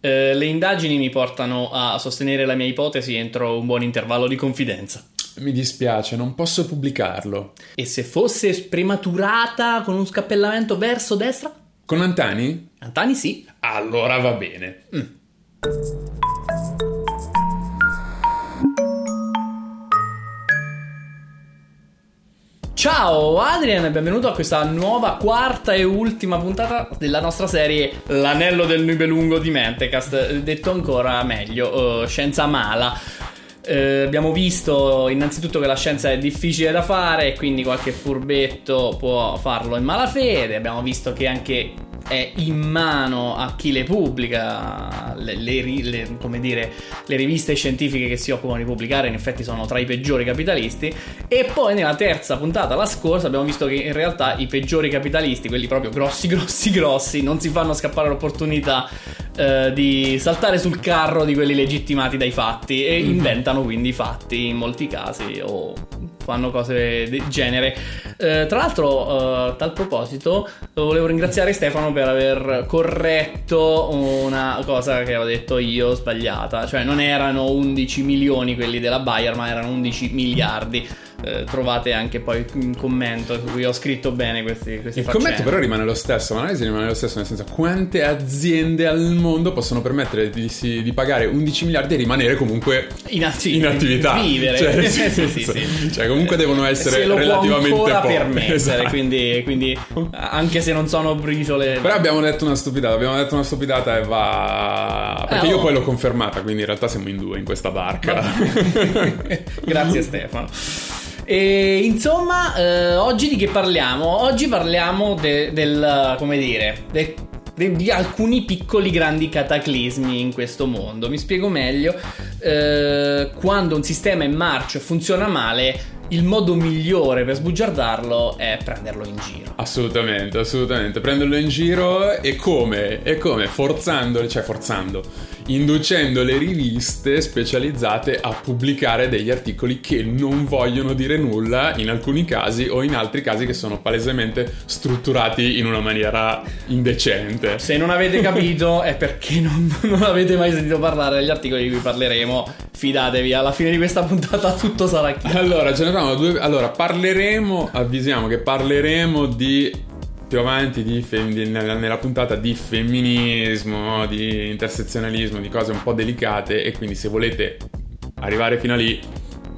Eh, le indagini mi portano a sostenere la mia ipotesi entro un buon intervallo di confidenza. Mi dispiace, non posso pubblicarlo. E se fosse prematurata con un scappellamento verso destra? Con Antani? Antani sì. Allora va bene. Mm. Ciao Adrian e benvenuto a questa nuova quarta e ultima puntata della nostra serie L'anello del Nibelungo di Mentecast, detto ancora meglio, uh, scienza mala. Uh, abbiamo visto innanzitutto che la scienza è difficile da fare e quindi qualche furbetto può farlo in malafede. Abbiamo visto che anche è in mano a chi le pubblica, le, le, le, come dire, le riviste scientifiche che si occupano di pubblicare in effetti sono tra i peggiori capitalisti e poi nella terza puntata, la scorsa, abbiamo visto che in realtà i peggiori capitalisti, quelli proprio grossi, grossi, grossi, non si fanno scappare l'opportunità eh, di saltare sul carro di quelli legittimati dai fatti e mm-hmm. inventano quindi fatti in molti casi o fanno cose del genere. Eh, tra l'altro, eh, tal proposito, volevo ringraziare Stefano per aver corretto una cosa che ho detto io sbagliata. Cioè, non erano 11 milioni quelli della Bayer, ma erano 11 miliardi eh, trovate anche poi un commento su cui ho scritto bene questi, questi Il faccende. commento però rimane lo stesso, ma l'analisi rimane lo stesso, nel senso quante aziende al mondo possono permettere di, di, pagare 11 miliardi e rimanere comunque in, atti- in attività. Vivere. Cioè, sì, sì, sì, cioè comunque devono essere Se lo relativamente può ancora pochi. permettere, Esatto. quindi, quindi anche se non sono briciole... Però abbiamo detto una stupidata, abbiamo detto una stupidata e va... Perché Eh, io oh. poi l'ho confermata, quindi in realtà siamo in due in questa barca. Grazie Stefano. E insomma, eh, oggi di che parliamo? Oggi parliamo de- del, come dire, de- de- di alcuni piccoli grandi cataclismi in questo mondo. Mi spiego meglio. Eh, quando un sistema è in marcia e funziona male, il modo migliore per sbugiardarlo è prenderlo in giro. Assolutamente, assolutamente. Prenderlo in giro e come? E come? Forzandole, cioè forzando, inducendo le riviste specializzate a pubblicare degli articoli che non vogliono dire nulla in alcuni casi o in altri casi che sono palesemente strutturati in una maniera indecente. Se non avete capito è perché non, non avete mai sentito parlare degli articoli di cui parleremo. Fidatevi, alla fine di questa puntata tutto sarà chiaro. Allora, ce ne sono due. Allora, parleremo, avvisiamo che parleremo di più avanti di fem- di- nella, puntata di femminismo, di intersezionalismo, di cose un po' delicate e quindi se volete arrivare fino a lì,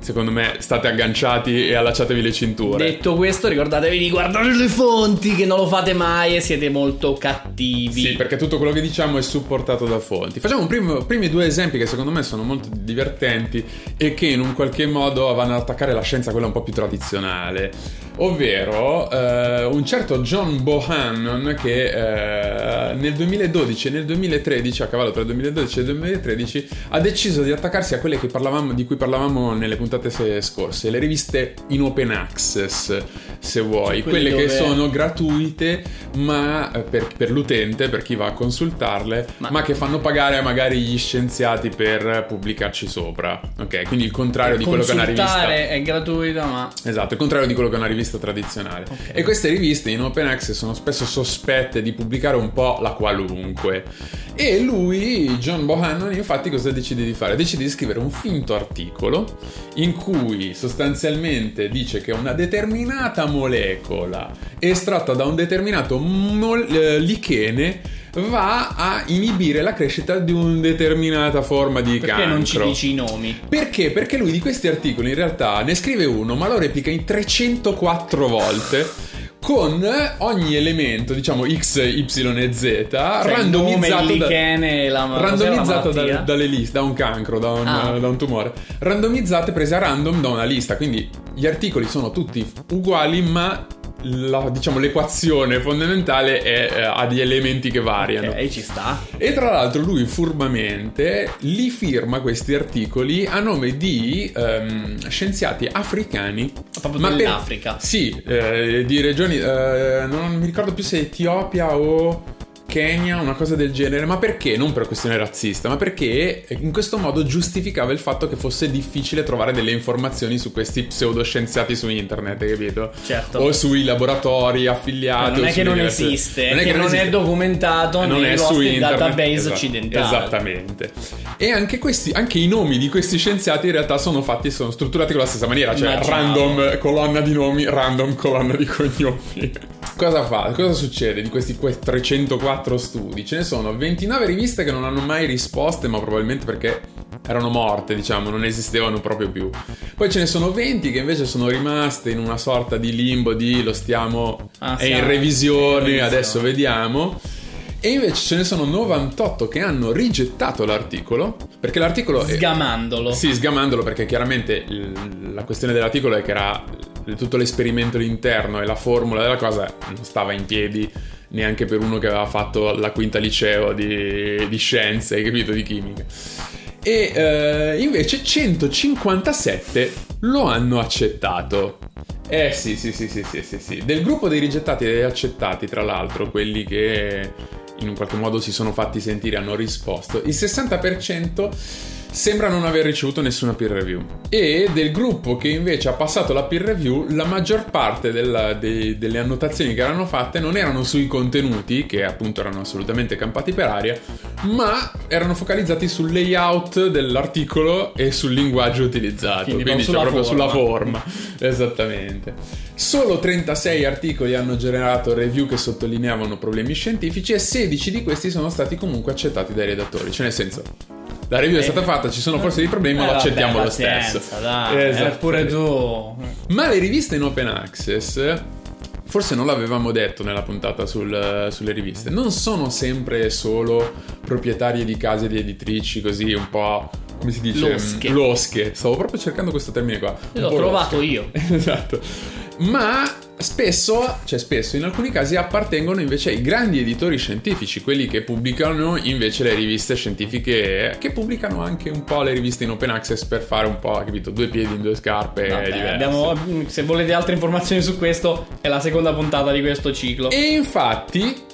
secondo me state agganciati e allacciatevi le cinture. Detto questo, ricordatevi di guardare le fonti, che non lo fate mai e siete molto cattivi. Sì, perché tutto quello che diciamo è supportato da fonti. Facciamo primo- primi due esempi che secondo me sono molto divertenti e che in un qualche modo vanno ad attaccare la scienza quella un po' più tradizionale. Ovvero eh, un certo John Bohannon che eh, nel 2012 e nel 2013, a cavallo tra il 2012 e il 2013, ha deciso di attaccarsi a quelle parlavamo- di cui parlavamo nelle puntate se- scorse, le riviste in open access, se vuoi, Cioè, quelle quelle che sono gratuite ma eh, per, per l'utente, per chi va a consultarle, ma... Ma- che fanno pagare magari gli scienziati per pubblicarci sopra. Ok, quindi il contrario di quello che è una rivista. Consultare è gratuito, ma Esatto, il contrario di quello che è una rivista tradizionale. Ok. E queste riviste in open access sono spesso sospette di pubblicare un po' la qualunque. E lui, John Bohannon, infatti cosa decide di fare? Decide di scrivere un finto articolo in cui sostanzialmente dice che una determinata molecola estratta da un determinato mol- eh, lichene va a inibire la crescita di una determinata forma di perché cancro. non ci dici i nomi? Perché? Perché lui di questi articoli in realtà ne scrive uno, ma lo replica in 304 volte. Con ogni elemento, diciamo X, Y e Z, Cioè, nome, randomizzato, il da- lichene, la randomizzato la da- dalle liste, da un cancro, da un, Ah. da un tumore. Randomizzate prese a random da una lista. Quindi gli articoli sono tutti uguali, ma la- diciamo, l'equazione fondamentale è, eh, ha degli elementi che variano. Ok, ci sta. E tra l'altro lui furbamente li firma questi articoli a nome di ehm, scienziati africani. Proprio Ma per- dell'Africa. Sì, eh, di regioni, eh, non mi ricordo più se Etiopia o... Kenya, una cosa del genere. Ma perché? Non per questione razzista, ma perché in questo modo giustificava il fatto che fosse difficile trovare delle informazioni su questi pseudoscienziati su internet, capito? Certo. O sui laboratori affiliati. non o è che non esiste, non è che non è esiste. documentato Non nei è su internet. database Esatto, occidentali. Esattamente. E anche, questi, anche i nomi di questi scienziati in realtà sono fatti, sono strutturati con la stessa maniera, cioè Immaginavo. random colonna di nomi, random colonna di cognomi. Cosa fa? Cosa succede di questi que- 304 studi? Ce ne sono 29 riviste che non hanno mai risposte, ma probabilmente perché erano morte, diciamo, non esistevano proprio più. Poi ce ne sono 20 che invece sono rimaste in una sorta di limbo di lo stiamo Ah, è in revisione, in revisione. adesso vediamo. E invece ce ne sono 98 che hanno rigettato l'articolo, perché l'articolo è... Sgamandolo. Sì, sgamandolo perché chiaramente la questione dell'articolo è che era tutto l'esperimento all'interno e la formula della cosa non stava in piedi neanche per uno che aveva fatto la quinta liceo di, di scienze, hai capito, di chimica. E eh, invece 157 lo hanno accettato. Eh sì, sì, sì, sì, sì, sì, sì. Del gruppo dei rigettati e degli accettati, tra l'altro, quelli che in un qualche modo si sono fatti sentire hanno risposto, il 60% sembra non aver ricevuto nessuna peer review. E del gruppo che invece ha passato la peer review, la maggior parte della- dei- delle annotazioni che erano fatte non erano sui contenuti, che appunto erano assolutamente campati per aria, ma erano focalizzati sul layout dell'articolo e sul linguaggio utilizzato. Quindi Quindi, sulla proprio forma. sulla forma. Esattamente. Solo 36 articoli hanno generato review che sottolineavano problemi scientifici e 16 di questi sono stati comunque accettati dai redattori. Cioè, nel senso, la review è Eh. stata fatta, ci sono forse dei problemi, ma Eh, lo vabbè, accettiamo lo stesso. Dai, Esatto. eh, pure tu. Ma le riviste in open access, forse non l'avevamo detto nella puntata sul- sulle riviste, non sono sempre solo proprietarie di case di editrici così un po'... come si dice? Losche. Losche. Stavo proprio cercando questo termine qua. L'ho trovato losche. io. esatto. Ma spesso, cioè spesso, in alcuni casi appartengono invece ai grandi editori scientifici, quelli che pubblicano invece le riviste scientifiche, che pubblicano anche un po' le riviste in open access per fare un po', capito, due piedi in due scarpe Vabbè, abbiamo- se volete altre informazioni su questo, è la seconda puntata di questo ciclo. E infatti,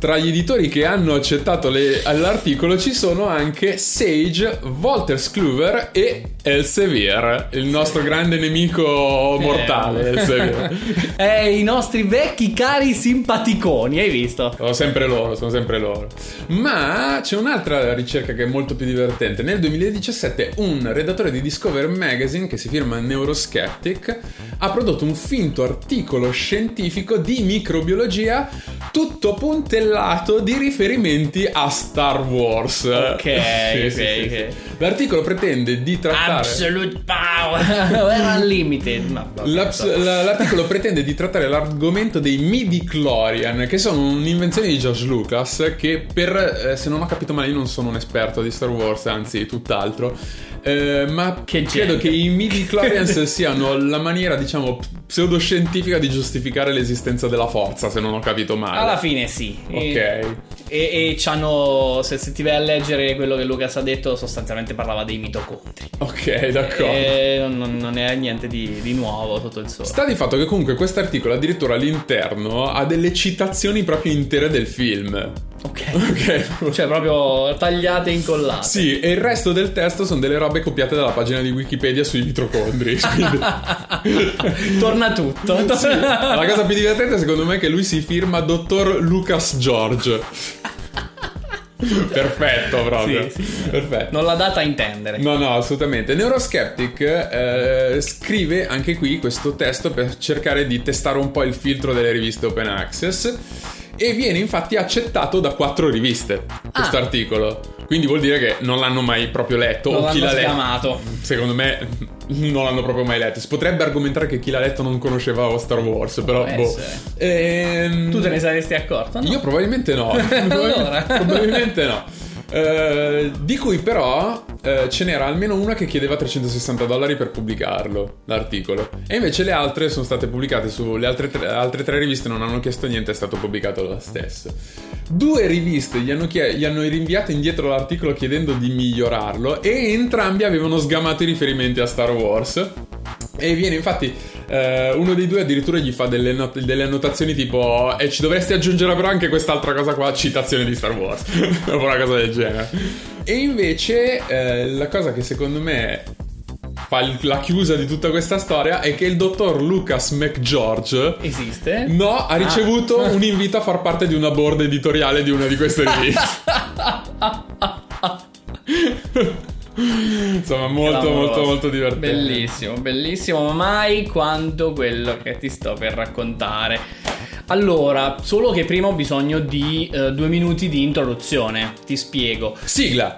tra gli editori che hanno accettato le- l'articolo ci sono anche Sage, Walter Scluver e Elsevier, il nostro grande nemico mortale, Elsevier. Eh, i nostri vecchi cari simpaticoni, hai visto? Sono sempre loro, sono sempre loro. Ma c'è un'altra ricerca che è molto più divertente. Nel 2017 un redattore di Discover Magazine, che si firma Neuroskeptic, ha prodotto un finto articolo scientifico di microbiologia tutto puntellato di riferimenti a Star Wars. Ok, Sì, ok, sì, sì, ok. sì. L'articolo pretende di trattare... Absolute power. Era unlimited. Ma la- l'articolo pretende di trattare l'argomento dei midi-chlorian, che sono un'invenzione di George Lucas, che per, eh, se non ho capito male, io non sono un esperto di Star Wars, anzi tutt'altro, eh, ma Che credo gente. che i midi-chlorians siano la maniera, diciamo, pseudoscientifica di giustificare l'esistenza della forza, se non ho capito male. Alla fine sì. Ok. E, e, e c'hanno, se, se ti vai a leggere quello che Lucas ha detto, sostanzialmente parlava dei mitocondri. Ok, d'accordo. E non, non è niente di, di nuovo sotto il sole. Sta di fatto che comunque quest'articolo addirittura all'interno ha delle citazioni proprio intere del film. Ok. Cioè, proprio tagliate e incollate. Sì, e il resto del testo sono delle robe copiate dalla pagina di Wikipedia sui mitocondri. quindi- Torna tutto. Sì, La cosa più divertente secondo me è che lui si firma Dottor Lucas George. Perfetto proprio. Sì, sì. Perfetto. Non l'ha data a intendere. No, no, assolutamente. Neuroskeptic eh, scrive anche qui questo testo per cercare di testare un po' il filtro delle riviste open access e viene infatti accettato da quattro riviste questo Ah. articolo. Quindi vuol dire che non l'hanno mai proprio letto Non o chi l'ha letto. Secondo me non l'hanno proprio mai letto. Si potrebbe argomentare che chi l'ha letto non conosceva Star Wars, però Può boh. Ehm, Tu te ne saresti accorto? No? io probabilmente no. Allora. probabilmente no. Eh, di cui però eh, ce n'era almeno una che chiedeva 360 dollari per pubblicarlo, l'articolo. E invece le altre sono state pubblicate su le altre tre, altre tre riviste, non hanno chiesto niente, è stato pubblicato lo stesso. Due riviste gli hanno, chie- gli hanno rinviato indietro l'articolo chiedendo di migliorarlo e entrambi avevano sgamato i riferimenti a Star Wars. E viene infatti eh, uno dei due addirittura gli fa delle, not- delle annotazioni tipo e ci dovresti aggiungere però anche quest'altra cosa qua, citazione di Star Wars, o una cosa del genere. E invece eh, la cosa che secondo me fa la chiusa di tutta questa storia è che il dottor Lucas McGeorge Esiste? No, ha ricevuto un invito a far parte di una board editoriale di una di queste riviste. Insomma, molto, Clamoroso. molto, molto divertente. Bellissimo, bellissimo, ma mai quanto quello che ti sto per raccontare. Allora, solo che prima ho bisogno di eh, due minuti di introduzione. Ti spiego. Sigla.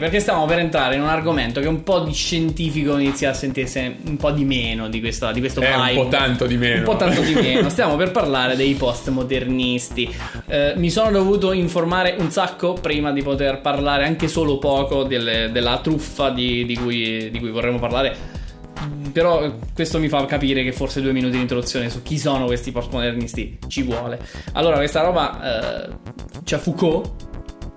Perché stiamo per entrare in un argomento che un po' di scientifico inizia a sentirsi un po' di meno di, questa, di questo È un vibe. po' tanto di meno. Un po' tanto di meno. Stiamo per parlare dei postmodernisti. Eh, mi sono dovuto informare un sacco prima di poter parlare anche solo poco delle- della truffa di, di cui, di cui vorremmo parlare. Mm, Però eh, questo mi fa capire che forse due minuti di introduzione su chi sono questi postmodernisti ci vuole. Allora, questa roba eh, c'è Foucault.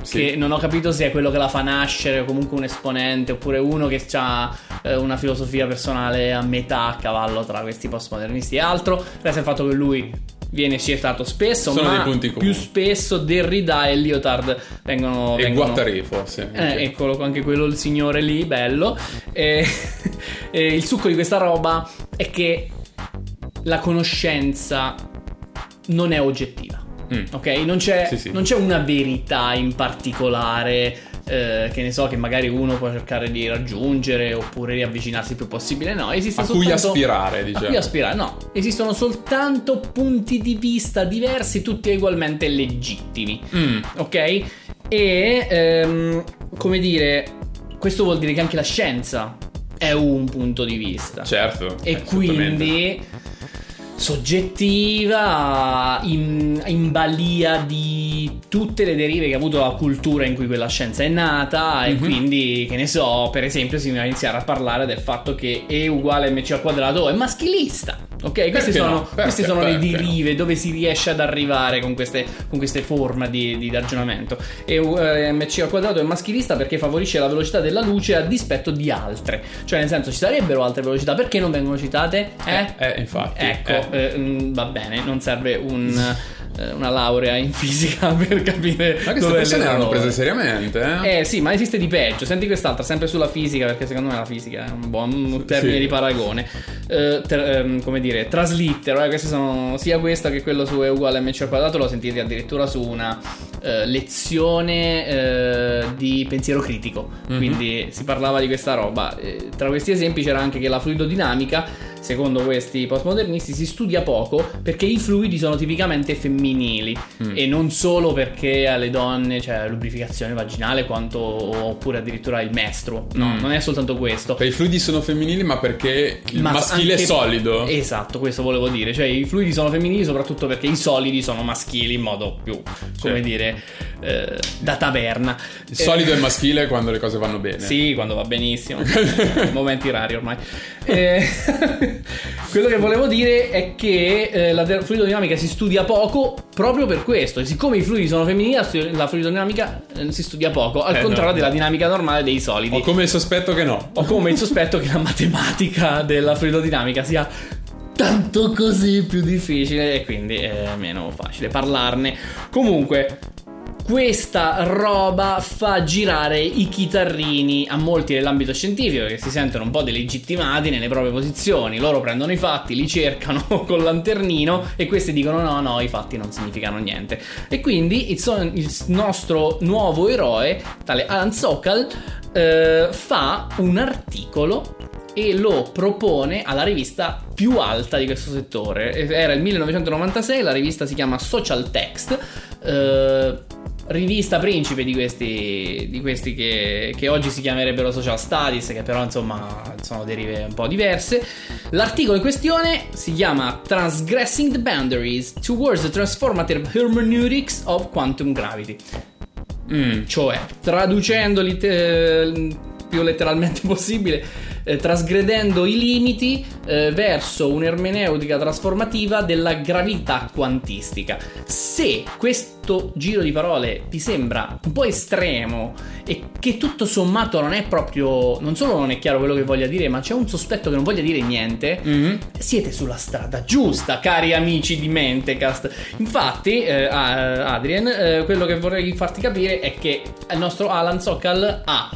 Sì. Che non ho capito se è quello che la fa nascere o comunque un esponente oppure uno che ha una filosofia personale a metà a cavallo tra questi postmodernisti e altro. Resta il fatto che lui viene citato spesso, Sono ma più spesso Derrida e Lyotard vengono... E vengono Guattari forse. eh, eccolo anche quello, il signore lì, bello. E, e il succo di questa roba è che la conoscenza non è oggettiva. Mm. Ok? Non c'è, Sì, sì. non c'è una verità in particolare. eh, che ne so, che magari uno può cercare di raggiungere oppure di avvicinarsi il più possibile. No, esiste A cui soltanto- aspirare, a diciamo. cui aspirare, no. Esistono soltanto punti di vista diversi, tutti ugualmente legittimi Mm. ok? E ehm, come dire, questo vuol dire che anche la scienza è un punto di vista. Certo. e assolutamente. quindi soggettiva, in, in balia di tutte le derive che ha avuto la cultura in cui quella scienza è nata e Mhm. quindi, che ne so, per esempio si va a iniziare a parlare del fatto che E uguale mc al quadrato è maschilista. Ok, queste sono, no? Perché? queste sono le Perché no? derive dove si riesce ad arrivare con queste, con queste forme di, di ragionamento. E eh, mc al quadrato è maschilista perché favorisce la velocità della luce a dispetto di altre. Cioè, nel senso, ci sarebbero altre velocità, perché non vengono citate? Eh? Eh, infatti. Ecco, Eh. Eh, mm, va bene, non serve un, eh, una laurea in fisica per capire Ma queste dove persone erano prese seriamente, eh? Eh sì, ma esiste di peggio. Senti quest'altra, sempre sulla fisica, perché secondo me la fisica è un buon termine Sì. di paragone. Eh, ter- ehm, come dire, traslittero. Eh, queste sono sia questa che quello su E uguale a mc al quadrato. L'ho sentito addirittura su una eh, lezione eh, di pensiero critico. Mhm. Quindi si parlava di questa roba. Tra questi esempi c'era anche che la fluidodinamica. Secondo questi postmodernisti si studia poco perché i fluidi sono tipicamente femminili Mm. e non solo perché alle donne c'è lubrificazione vaginale quanto oppure addirittura il mestro. No, Mm. non è soltanto questo. Cioè, I fluidi sono femminili, ma perché il Ma maschile anche- è solido. Esatto, questo volevo dire. Cioè, i fluidi sono femminili soprattutto perché i solidi sono maschili in modo più, come Certo. dire, eh, da taverna. Il solido è maschile quando le cose vanno bene. Sì, quando va benissimo. Momenti rari ormai. Eh, quello che volevo dire è che eh, la fluidodinamica si studia poco proprio per questo. E siccome i fluidi sono femminili, la, fluidodinamica eh, si studia poco, al Eh, contrario no. della dinamica normale dei solidi. Ho come il sospetto che no. Ho come il sospetto che la matematica della fluidodinamica sia tanto così più difficile e quindi è meno facile parlarne. Comunque, questa roba fa girare i chitarrini a molti nell'ambito scientifico che si sentono un po' delegittimati nelle proprie posizioni. Loro prendono i fatti, li cercano col lanternino e questi dicono no, no, i fatti non significano niente. E quindi il, nostro nuovo eroe, tale Alan Sokal, eh, fa un articolo e lo propone alla rivista più alta di questo settore. Era il 1996, la rivista si chiama Social Text. eh, rivista principe di questi, di questi che, che oggi si chiamerebbero social studies, che però insomma sono derive un po' diverse. L'articolo in questione si chiama Transgressing the Boundaries Towards the Transformative Hermeneutics of Quantum Gravity. Mm. Cioè, traducendo lit- eh, più letteralmente possibile, eh, trasgredendo i limiti eh, verso un'ermeneutica trasformativa della gravità quantistica. Se questo giro di parole ti sembra un po' estremo e che tutto sommato non è proprio, non solo non è chiaro quello che voglia dire, ma c'è un sospetto che non voglia dire niente, mm-hmm. siete sulla strada giusta, cari amici di Mentecast. Infatti, eh, Adrien, eh, quello che vorrei farti capire è che il nostro Alan Sokal ha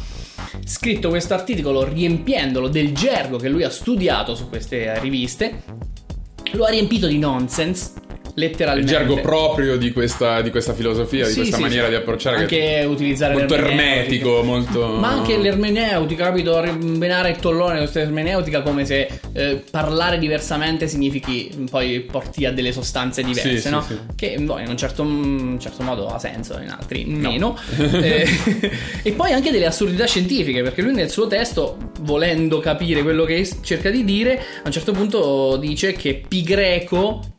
scritto questo articolo riempiendolo del gergo che lui ha studiato su queste riviste, lo ha riempito di nonsense letteralmente. Il gergo proprio di questa, di questa filosofia, sì, di questa sì, maniera sì. di approcciare. Anche utilizzare molto ermetico, molto. Ma anche l'ermeneutica, capito? Rimbenare il tollone questa ermeneutica come se eh, parlare diversamente significhi poi porti a delle sostanze diverse, no? Che boh, in un certo, un certo, modo ha senso, in altri no. meno. eh, e poi anche delle assurdità scientifiche, perché lui nel suo testo, volendo capire quello che cerca di dire, a un certo punto dice che pi greco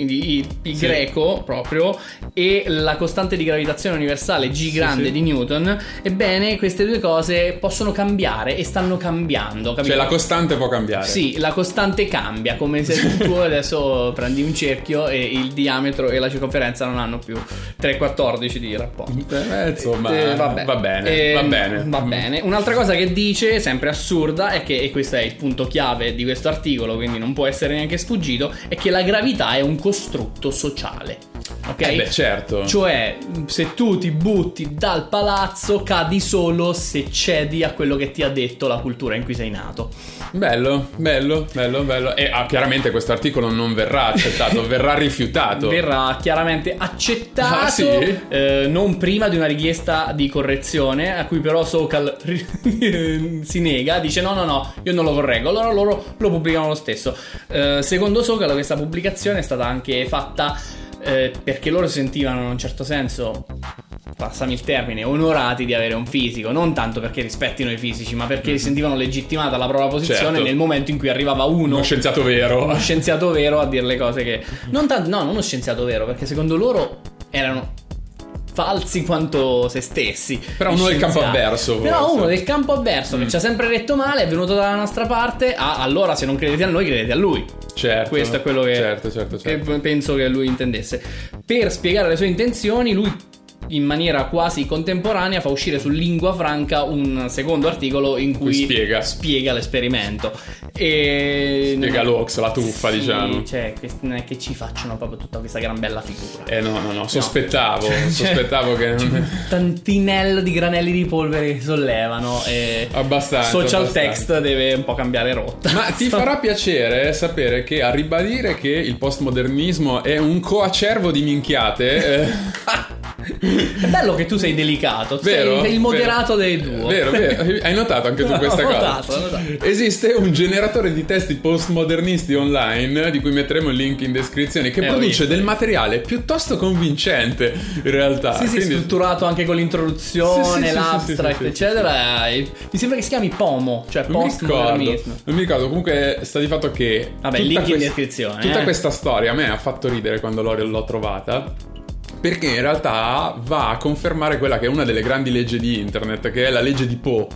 quindi il, il sì. greco proprio, e la costante di gravitazione universale G grande sì, sì. di Newton, ebbene queste due cose possono cambiare e stanno cambiando. Capito? Cioè la costante può cambiare. Sì, la costante cambia, come se tu adesso prendi un cerchio e il diametro e la circonferenza non hanno più 3,14 di rapporto. Eh, insomma, eh, vabbè. va bene. Eh, va bene. Va bene. Un'altra cosa che dice, sempre assurda, è che, e questo è il punto chiave di questo articolo, quindi non può essere neanche sfuggito, è che la gravità è un costrutto sociale. Ok? Eh beh, certo. Cioè, se tu ti butti dal palazzo, cadi solo se cedi a quello che ti ha detto la cultura in cui sei nato. Bello, bello, bello, bello. E ah, chiaramente questo articolo non verrà accettato, verrà rifiutato. Verrà chiaramente accettato, ah, sì? eh, non prima di una richiesta di correzione, a cui però Sokal si nega, dice no, no, no, io non lo correggo. Allora loro lo pubblicano lo stesso. Eh, secondo Sokal questa pubblicazione è stata anche fatta eh, perché loro sentivano in un certo senso passami il termine, onorati di avere un fisico, non tanto perché rispettino i fisici, ma perché mm. sentivano legittimata la propria posizione certo. nel momento in cui arrivava uno, uno scienziato vero, uno scienziato vero a dire le cose che non tanto no, non uno scienziato vero, perché secondo loro erano falsi quanto se stessi. Però uno del campo avverso. Però uno del campo avverso mm. che ci ha sempre detto male, è venuto dalla nostra parte. Ah, allora se non credete a noi, credete a lui. Certo. Questo è quello che, certo, certo, certo. che penso che lui intendesse. Per spiegare le sue intenzioni, lui in maniera quasi contemporanea fa uscire su Lingua Franca un secondo articolo in cui spiega, spiega l'esperimento. E spiega l'Ox, la tuffa, sì, diciamo. Cioè, non è che ci facciano proprio tutta questa gran bella figura. Eh no, no, no, sospettavo, no. Cioè, sospettavo che non... tantinello di granelli di polvere che sollevano e abbastanza. Social abbastanza. text deve un po' cambiare rotta. Ma ti farà piacere sapere che a ribadire che il postmodernismo è un coacervo di minchiate eh... È bello che tu sei delicato, vero, sei il moderato vero, dei due. Vero, vero, hai notato anche tu questa ho cosa. Notato, notato. Esiste un generatore di testi postmodernisti online, di cui metteremo il link in descrizione, che eh, produce del materiale piuttosto convincente in realtà. Sì, sì, Quindi... strutturato anche con l'introduzione, sì, sì, l'abstract, sì, eccetera. Mi sembra che si chiami POMO, cioè postmodernismo. Non mi ricordo, comunque sta di fatto che... Vabbè, link questa, in descrizione. Tutta eh. questa storia a me ha fatto ridere quando l'ho, l'ho trovata perché in realtà va a confermare quella che è una delle grandi leggi di internet, che è la legge di Poe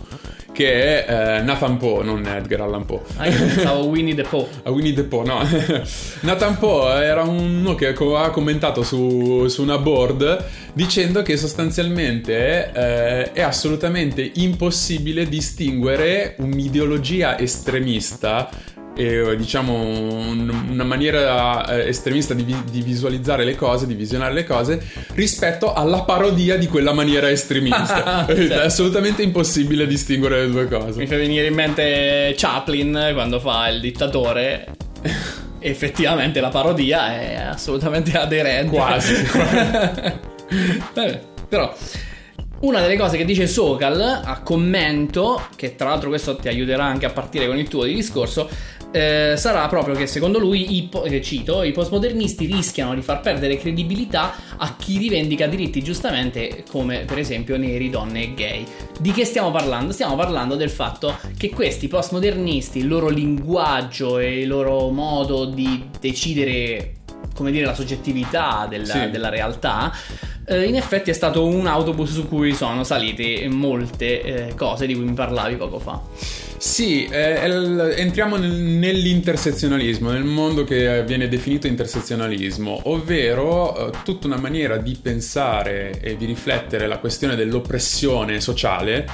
che è eh, Nathan Poe, non Edgar Allan Poe. Ah, io pensavo Winnie the Poe. A Winnie the Poe, no. Nathan Poe era uno che ha commentato su, su una board dicendo che sostanzialmente eh, è assolutamente impossibile distinguere un'ideologia estremista e, diciamo un, una maniera eh, estremista di, di, visualizzare le cose, di visionare le cose rispetto alla parodia di quella maniera estremista. certo. È assolutamente impossibile distinguere le due cose. Mi fa venire in mente Chaplin quando fa il dittatore. Effettivamente la parodia è assolutamente aderente. Quasi. Vabbè, però una delle cose che dice Sokal a commento, che tra l'altro questo ti aiuterà anche a partire con il tuo di discorso, eh, sarà proprio che secondo lui, i, eh, cito, i postmodernisti rischiano di far perdere credibilità a chi rivendica diritti giustamente come per esempio neri, donne e gay. Di che stiamo parlando? Stiamo parlando del fatto che questi postmodernisti, il loro linguaggio e il loro modo di decidere come dire, la soggettività della, sì. della realtà eh, in effetti è stato un autobus su cui sono saliti molte eh, cose di cui mi parlavi poco fa. Sì, eh, l- entriamo nel- nell'intersezionalismo, nel mondo che viene definito intersezionalismo, ovvero eh, tutta una maniera di pensare e di riflettere la questione dell'oppressione sociale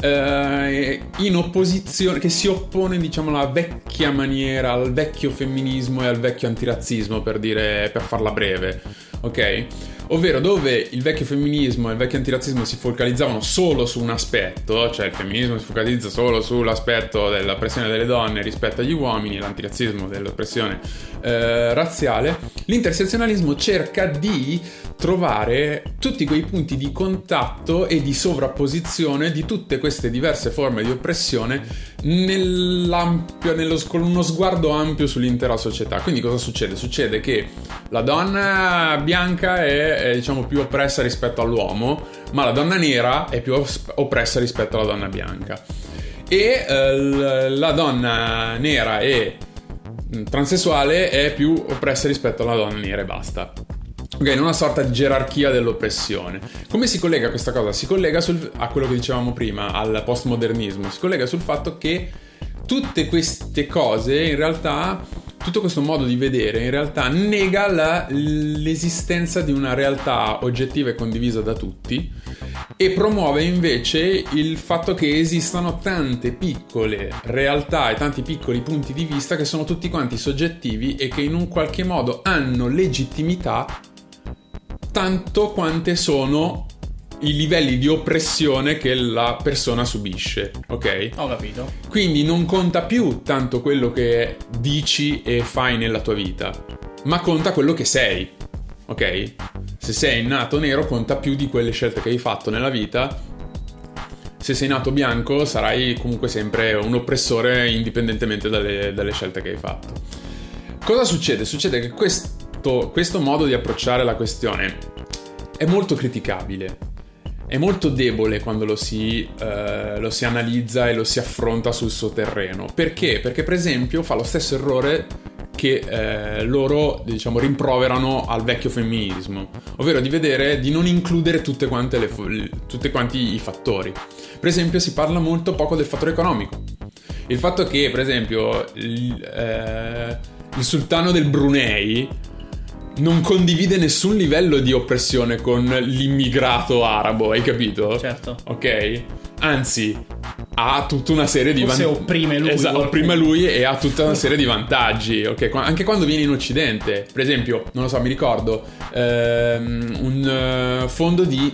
eh, in opposizione, che si oppone diciamo alla vecchia maniera, al vecchio femminismo e al vecchio antirazzismo per dire, per farla breve, ok? Ovvero dove il vecchio femminismo e il vecchio antirazzismo si focalizzavano solo su un aspetto, cioè il femminismo si focalizza solo sull'aspetto dell'oppressione delle donne rispetto agli uomini, l'antirazzismo dell'oppressione eh, razziale, l'intersezionalismo cerca di trovare tutti quei punti di contatto e di sovrapposizione di tutte queste diverse forme di oppressione nello, con uno sguardo ampio sull'intera società. Quindi cosa succede? Succede che la donna bianca è, è diciamo più oppressa rispetto all'uomo, ma la donna nera è più oppressa rispetto alla donna bianca. E eh, la donna nera e mm, transessuale è più oppressa rispetto alla donna nera e basta. Ok, in una sorta di gerarchia dell'oppressione. Come si collega questa cosa? Si collega sul, a quello che dicevamo prima, al postmodernismo. Si collega sul fatto che tutte queste cose in realtà tutto questo modo di vedere in realtà nega la, l'esistenza di una realtà oggettiva e condivisa da tutti e promuove invece il fatto che esistano tante piccole realtà e tanti piccoli punti di vista che sono tutti quanti soggettivi e che in un qualche modo hanno legittimità tanto quante sono i livelli di oppressione che la persona subisce, ok? Ho capito. Quindi non conta più tanto quello che dici e fai nella tua vita, ma conta quello che sei, ok? Se sei nato nero conta più di quelle scelte che hai fatto nella vita. Se sei nato bianco sarai comunque sempre un oppressore indipendentemente dalle, dalle scelte che hai fatto. Cosa succede? Succede che questo, questo modo di approcciare la questione è molto criticabile è molto debole quando lo si, eh, lo si, analizza e lo si affronta sul suo terreno. Perché? Perché per esempio fa lo stesso errore che eh, loro diciamo rimproverano al vecchio femminismo, ovvero di vedere di non includere tutte quante le, tutti quanti i fattori. Per esempio si parla molto poco del fattore economico. Il fatto che per esempio il, eh, il sultano del Brunei non condivide nessun livello di oppressione con l'immigrato arabo, hai capito? Certo. Ok? Anzi, ha tutta una serie di vantaggi. opprime lui. Esatto, opprime lui e ha tutta una serie di vantaggi. Ok, anche quando viene in Occidente, per esempio, non lo so, mi ricordo ehm, un uh, fondo di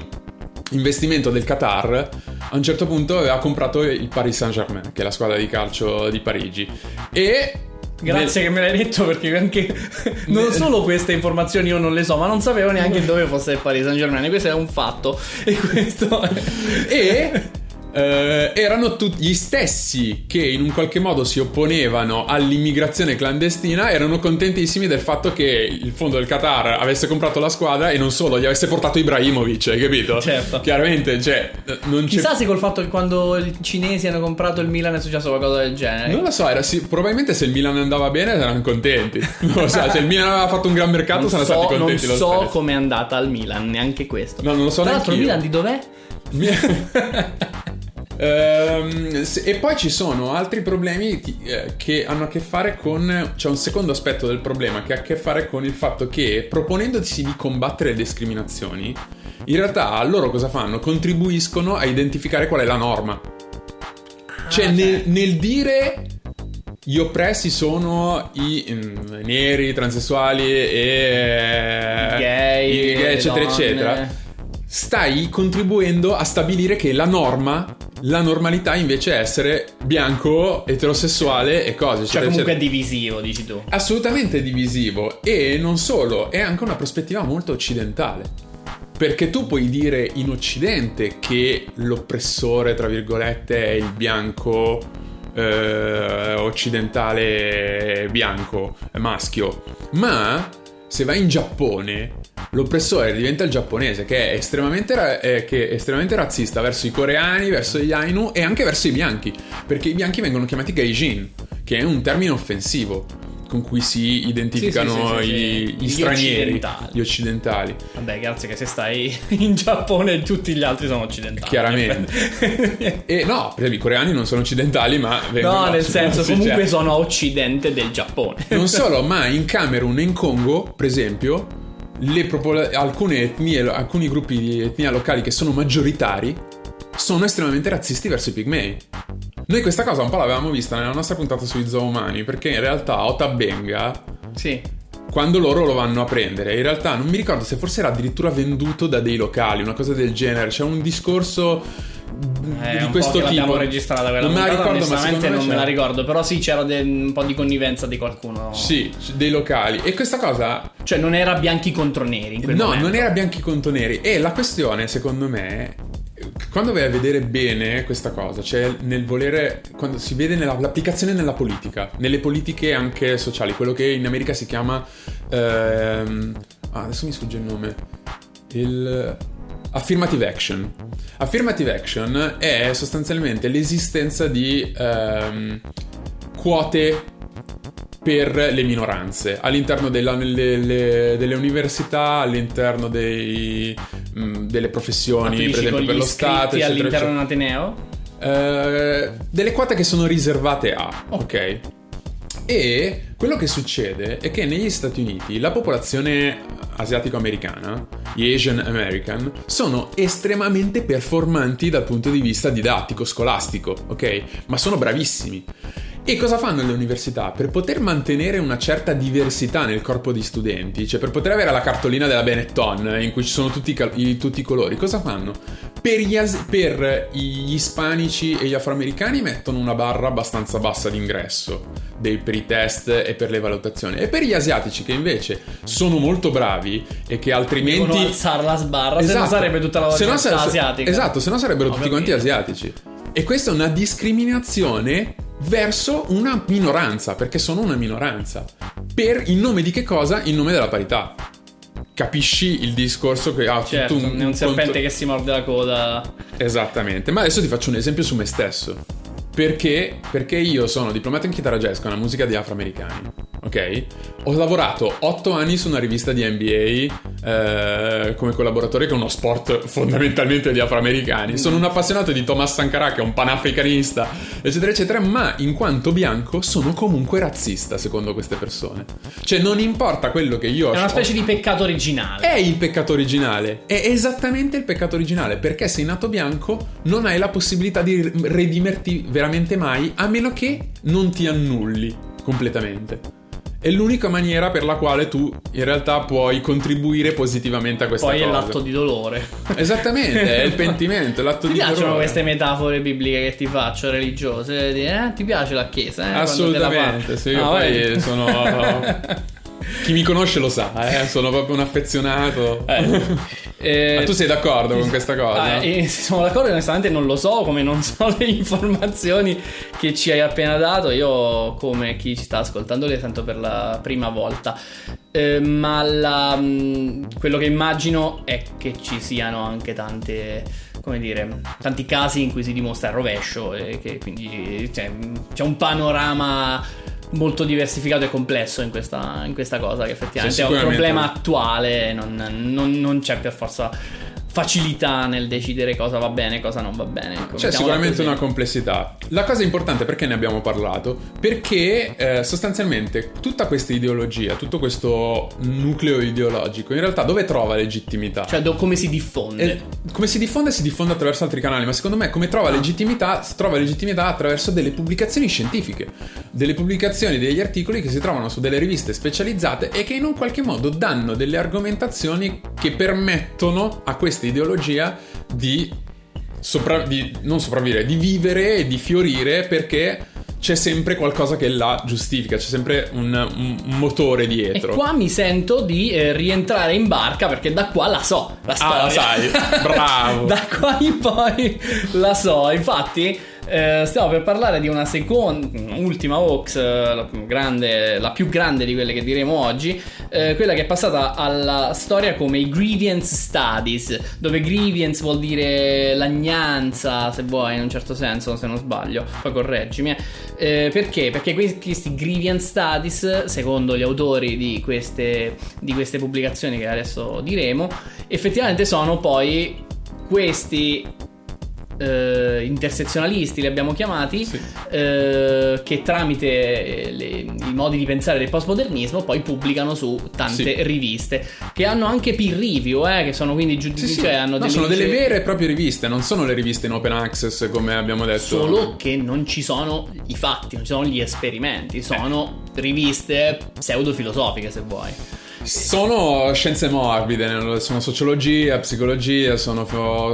investimento del Qatar a un certo punto aveva comprato il Paris Saint-Germain, che è la squadra di calcio di Parigi, e Grazie che me l'hai detto perché anche non solo queste informazioni io non le so, ma non sapevo neanche dove fosse il Paris Saint Germain. Questo è un fatto. E questo è... e eh, erano tutti gli stessi che in un qualche modo si opponevano all'immigrazione clandestina, erano contentissimi del fatto che il fondo del Qatar avesse comprato la squadra e non solo, gli avesse portato Ibrahimovic, hai capito? Certo. Chiaramente, cioè, non Chissà se col fatto che quando i cinesi hanno comprato il Milan è successo qualcosa del genere. Non lo so, era sì, probabilmente se il Milan andava bene erano contenti. Non lo so, se il Milan aveva fatto un gran mercato non saranno so, stati contenti Non so come è andata al Milan, neanche questo. No, non lo so Tra l'altro il Milan di dov'è? Ehm, e poi ci sono altri problemi eh, che hanno a che fare con. C'è un secondo aspetto del problema che ha a che fare con il fatto che proponendosi di combattere le discriminazioni, in realtà loro cosa fanno? Contribuiscono a identificare qual è la norma. Cioè, ah, nel, nel dire gli oppressi sono i mm, neri, i transessuali e I gay, i gay eccetera, donne. eccetera. Stai contribuendo a stabilire che la norma la normalità invece è essere bianco, eterosessuale e cose. Cioè, comunque è divisivo, dici tu. Assolutamente divisivo. E non solo, è anche una prospettiva molto occidentale. Perché tu puoi dire in Occidente che l'oppressore, tra virgolette, è il bianco eh, occidentale bianco, maschio. Ma se vai in Giappone l'oppressore diventa il giapponese che è, estremamente ra- eh, che è estremamente razzista verso i coreani, verso gli Ainu e anche verso i bianchi, perché i bianchi vengono chiamati gaijin, che è un termine offensivo. con cui si identificano Sì, sì, sì, gli Gli stranieri, occidentali. gli occidentali. Vabbè, grazie che se stai in Giappone tutti gli altri sono occidentali. Chiaramente. E no, per esempio, i coreani non sono occidentali, ma no, nel senso, comunque certo. sono a occidente del Giappone. Non solo, ma in Camerun e in Congo, per esempio, le popola- alcune etnie, alcuni gruppi di etnia locali che sono maggioritari sono estremamente razzisti verso i pigmei. Noi questa cosa un po' l'avevamo vista nella nostra puntata sui zoomani, perché in realtà Otabenga, Sì. quando loro lo vanno a prendere, in realtà non mi ricordo se forse era addirittura venduto da dei locali, una cosa del genere. C'è un discorso Eh, di questo tipo. l'abbiamo registrata quella non me la ricordo, ma onestamente non me la c'era. ricordo, però sì, c'era de- un po' di connivenza di qualcuno. Sì, dei locali. E questa cosa Cioè non era bianchi contro neri No, momento. non era bianchi contro neri. E la questione, secondo me, quando vai a vedere bene questa cosa, cioè nel volere, quando si vede nella- l'applicazione nella politica, nelle politiche anche sociali, quello che in America si chiama. ehm, ah, adesso mi sfugge il nome. Il. Affirmative action. Affirmative action è sostanzialmente l'esistenza di ehm, quote per le minoranze all'interno della- nelle- le- delle università, all'interno dei, mh, delle Ma tu professioni, per esempio per lo Stato, eccetera, all'interno di un ateneo? Eh, delle quote che sono riservate a, ok? E quello che succede è che negli Stati Uniti la popolazione asiatico-americana, gli Asian American, sono estremamente performanti dal punto di vista didattico, scolastico, ok? Ma sono bravissimi. E cosa fanno le università? Per poter mantenere una certa diversità nel corpo di studenti, cioè per poter avere la cartolina della Benetton in cui ci sono tutti i, cal- i- tutti i colori, cosa fanno? Per gli, as- per gli ispanici e gli afroamericani mettono una barra abbastanza bassa d'ingresso dei- per i test e per le valutazioni. E per gli asiatici che invece sono molto bravi e che altrimenti... Devono alzare la sbarra, se no Esatto. sarebbe tutta la Se no università sa- asiatica. Esatto, se no sarebbero Ho tutti quanti asiatici. E questa è una discriminazione verso una minoranza, perché sono una minoranza. Per in nome di che cosa? In nome della parità. Capisci il discorso che ha Certo, tutto un, è un serpente contro- che si morde la coda. Esattamente, ma adesso ti faccio un esempio su me stesso. Perché? Perché io sono diplomato in chitarra jazz con la musica di afroamericani, ok? Ho lavorato otto anni su una rivista di NBA eh, come collaboratore che è uno sport fondamentalmente di afroamericani. Sono un appassionato di Thomas Sankara che è un panafricanista, eccetera, eccetera, ma in quanto bianco sono comunque razzista secondo queste persone. Cioè non importa quello che io ho È una specie di peccato originale. è il peccato originale, è esattamente il peccato originale, perché sei nato bianco non hai la possibilità di redimerti veramente mai, a meno che non ti annulli completamente. È l'unica maniera per la quale tu in realtà puoi contribuire positivamente a questa Poi cosa. è l'atto di dolore. Esattamente, è il pentimento, è l'atto Ti di piacciono dolore. queste metafore bibliche che ti faccio, religiose? Di, Eh, ti piace la chiesa? Eh? Assolutamente, sì, io Ah, poi sono... Chi mi conosce lo sa, eh, sono proprio un affezionato. Eh, Ma tu sei d'accordo con questa cosa? Ah, eh, sono d'accordo, onestamente non lo so, come non so le informazioni che ci hai appena dato. Io, come chi ci sta ascoltando, le sento per la prima volta. Eh, ma la- quello che immagino è che ci siano anche tante. Come dire, tanti casi in cui si dimostra il rovescio e che quindi cioè, c'è un panorama molto diversificato e complesso in questa, in questa cosa che effettivamente Sì, è un problema attuale, non, non- non c'è per forza facilità nel decidere cosa va bene e cosa non va bene. ecco, C'è sicuramente una complessità. La cosa importante perché ne abbiamo parlato? Perché eh, sostanzialmente tutta questa ideologia, tutto questo nucleo ideologico, in realtà dove trova legittimità? Cioè, do- come si diffonde? Eh, come si diffonde? Si diffonde attraverso altri canali, ma secondo me come trova legittimità? Si trova legittimità attraverso delle pubblicazioni scientifiche, delle pubblicazioni, degli articoli che si trovano su delle riviste specializzate e che in un qualche modo danno delle argomentazioni che permettono a questa ideologia di, sopra- di non sopravvivere, di vivere e di fiorire perché c'è sempre qualcosa che la giustifica, c'è sempre un, un- motore E dietro. qua mi sento di eh, rientrare in barca perché da qua la so, la storia. Ah, la sai, bravo. da qua in poi la so. Infatti, Eh, stiamo per parlare di una seconda, ultima hoax, eh, la, grande, la più grande di quelle che diremo oggi, eh, quella che è passata alla storia come i grievance studies, dove grievance vuol dire lagnanza, se vuoi, in un certo senso, se non sbaglio, poi correggimi. Eh, perché? Perché questi grievance studies, secondo gli autori di queste, di queste pubblicazioni che adesso diremo, effettivamente sono poi questi eh, intersezionalisti li abbiamo chiamati, Sì. eh, che tramite le- i modi di pensare del postmodernismo poi pubblicano su tante Sì. riviste che hanno anche peer review, eh, che sono quindi giudici, Sì, cioè No, delle sono delle vere e proprie riviste, non sono le riviste in open access come abbiamo detto. Solo che non ci sono i fatti, non ci sono gli esperimenti, sono riviste pseudofilosofiche se vuoi. Sono scienze morbide, sono sociologia, psicologia, sono,